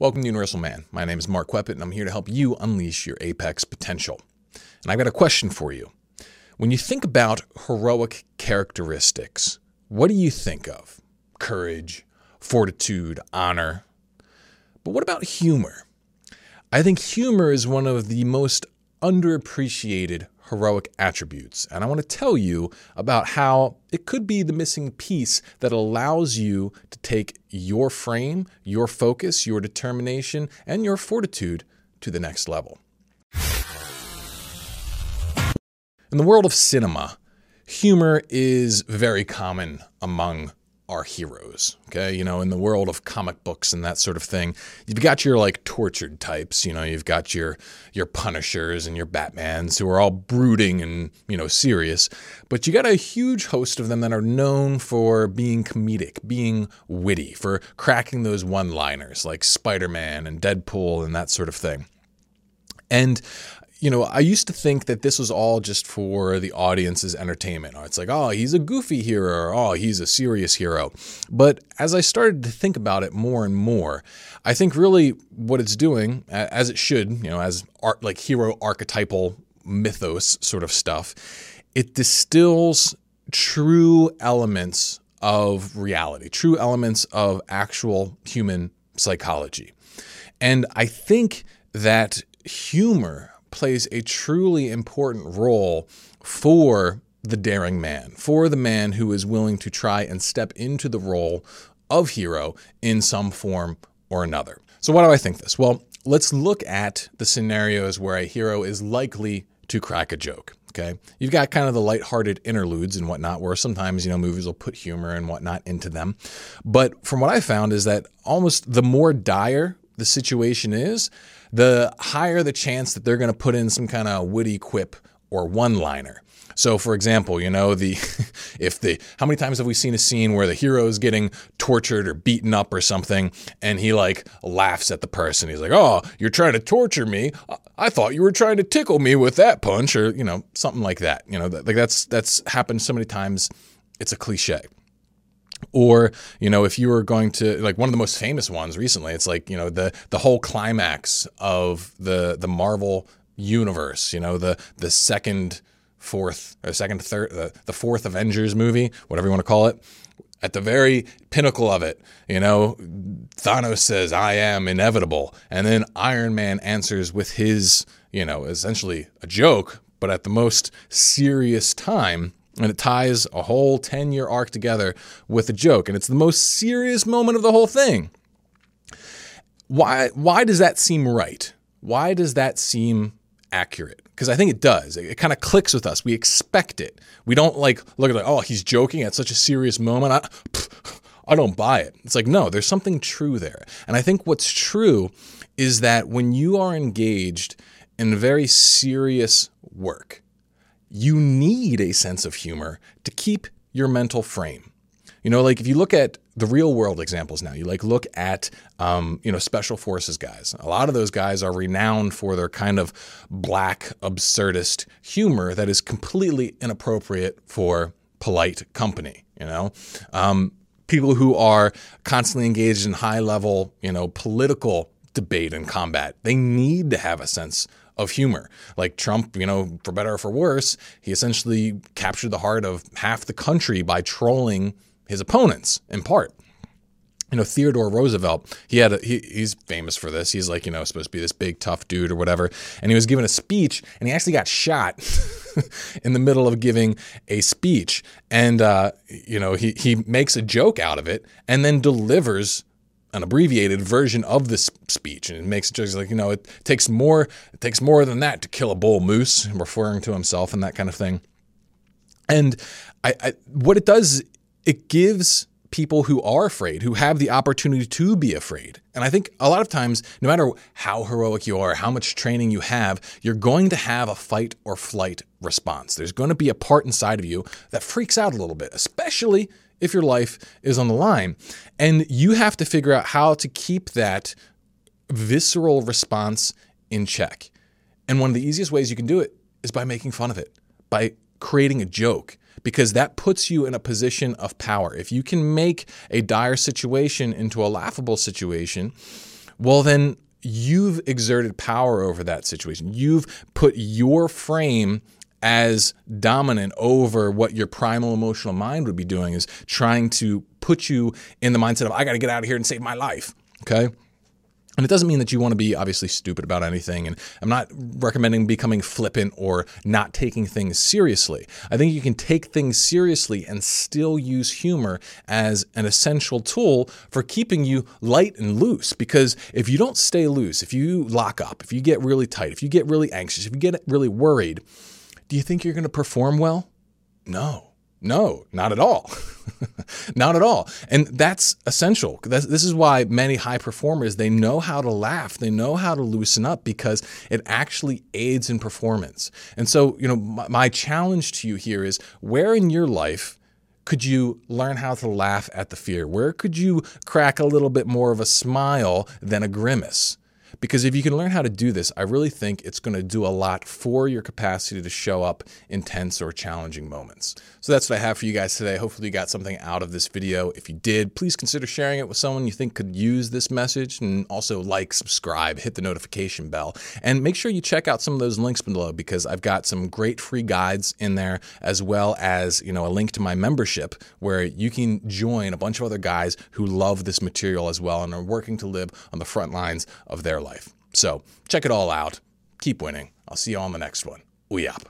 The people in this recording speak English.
Welcome to Universal Man. My name is Mark Weppett, and I'm here to help you unleash your apex potential. And I've got a question for you. When you think about heroic characteristics, what do you think of? Courage, fortitude, honor. But what about humor? I think humor is one of the most underappreciated heroic attributes. And I want to tell you about how it could be the missing piece that allows you to take your frame, your focus, your determination, and your fortitude to the next level. In the world of cinema, humor is very common among are heroes. Okay. You know, in the world of comic books and that sort of thing, you've got your like tortured types, you know, you've got your your punishers and your Batmans who are all brooding and, you know, serious. But you got a huge host of them that are known for being comedic, being witty, for cracking those one-liners like Spider-Man and Deadpool and that sort of thing. And you know, I used to think that this was all just for the audience's entertainment. It's like, oh, he's a goofy hero, or oh, he's a serious hero. But as I started to think about it more and more, I think really what it's doing, as it should, you know, as art like hero archetypal mythos sort of stuff, it distills true elements of reality, true elements of actual human psychology. And I think that humor plays a truly important role for the daring man, for the man who is willing to try and step into the role of hero in some form or another. So, why do I think this? Well, let's look at the scenarios where a hero is likely to crack a joke. Okay. You've got kind of the lighthearted interludes and whatnot, where sometimes, you know, movies will put humor and whatnot into them. But from what I found is that almost the more dire the situation is, the higher the chance that they're going to put in some kind of witty quip or one liner. So, for example, you know, the if the how many times have we seen a scene where the hero is getting tortured or beaten up or something, and he like laughs at the person. He's like, "Oh, you're trying to torture me. I thought you were trying to tickle me with that punch," or you know, something like that. You know, like that's that's happened so many times. It's a cliche. Or, you know, if you were going to like one of the most famous ones recently, it's like, you know, the the whole climax of the the Marvel universe, you know, the the second, fourth, or second, third, the, uh, the fourth Avengers movie, whatever you want to call it. At the very pinnacle of it, you know, Thanos says, I am inevitable. And then Iron Man answers with his, you know, essentially a joke, but at the most serious time and it ties a whole 10 year arc together with a joke. And it's the most serious moment of the whole thing. Why, why does that seem right? Why does that seem accurate? Because I think it does. It, it kind of clicks with us. We expect it. We don't like look at like, oh, he's joking at such a serious moment. I, pff, I don't buy it. It's like, no, there's something true there. And I think what's true is that when you are engaged in very serious work, you need a sense of humor to keep your mental frame. You know, like if you look at the real world examples now, you like look at, um, you know, special forces guys. A lot of those guys are renowned for their kind of black, absurdist humor that is completely inappropriate for polite company. You know, um, people who are constantly engaged in high level, you know, political debate and combat, they need to have a sense of humor. Like Trump, you know, for better or for worse, he essentially captured the heart of half the country by trolling his opponents in part. You know, Theodore Roosevelt, he had a, he, he's famous for this. He's like, you know, supposed to be this big tough dude or whatever. And he was giving a speech and he actually got shot in the middle of giving a speech. And uh, you know, he he makes a joke out of it and then delivers an abbreviated version of this speech, and it makes it just like you know it takes more it takes more than that to kill a bull moose, referring to himself and that kind of thing. And I, I, what it does, it gives people who are afraid, who have the opportunity to be afraid. And I think a lot of times, no matter how heroic you are, how much training you have, you're going to have a fight or flight response. There's going to be a part inside of you that freaks out a little bit, especially if your life is on the line. And you have to figure out how to keep that visceral response in check. And one of the easiest ways you can do it is by making fun of it, by creating a joke, because that puts you in a position of power. If you can make a dire situation into a laughable situation, well, then you've exerted power over that situation. You've put your frame as dominant over what your primal emotional mind would be doing is trying to put you in the mindset of I got to get out of here and save my life. Okay? And it doesn't mean that you want to be obviously stupid about anything. And I'm not recommending becoming flippant or not taking things seriously. I think you can take things seriously and still use humor as an essential tool for keeping you light and loose. Because if you don't stay loose, if you lock up, if you get really tight, if you get really anxious, if you get really worried, do you think you're going to perform well? No. No, not at all. not at all. And that's essential. That's, this is why many high performers, they know how to laugh. They know how to loosen up because it actually aids in performance. And so, you know, my, my challenge to you here is where in your life could you learn how to laugh at the fear? Where could you crack a little bit more of a smile than a grimace? Because if you can learn how to do this, I really think it's going to do a lot for your capacity to show up in tense or challenging moments. So that's what I have for you guys today. Hopefully, you got something out of this video. If you did, please consider sharing it with someone you think could use this message and also like, subscribe, hit the notification bell, and make sure you check out some of those links below because I've got some great free guides in there as well as, you know, a link to my membership where you can join a bunch of other guys who love this material as well and are working to live on the front lines of their life. So check it all out. Keep winning. I'll see you on the next one. We up.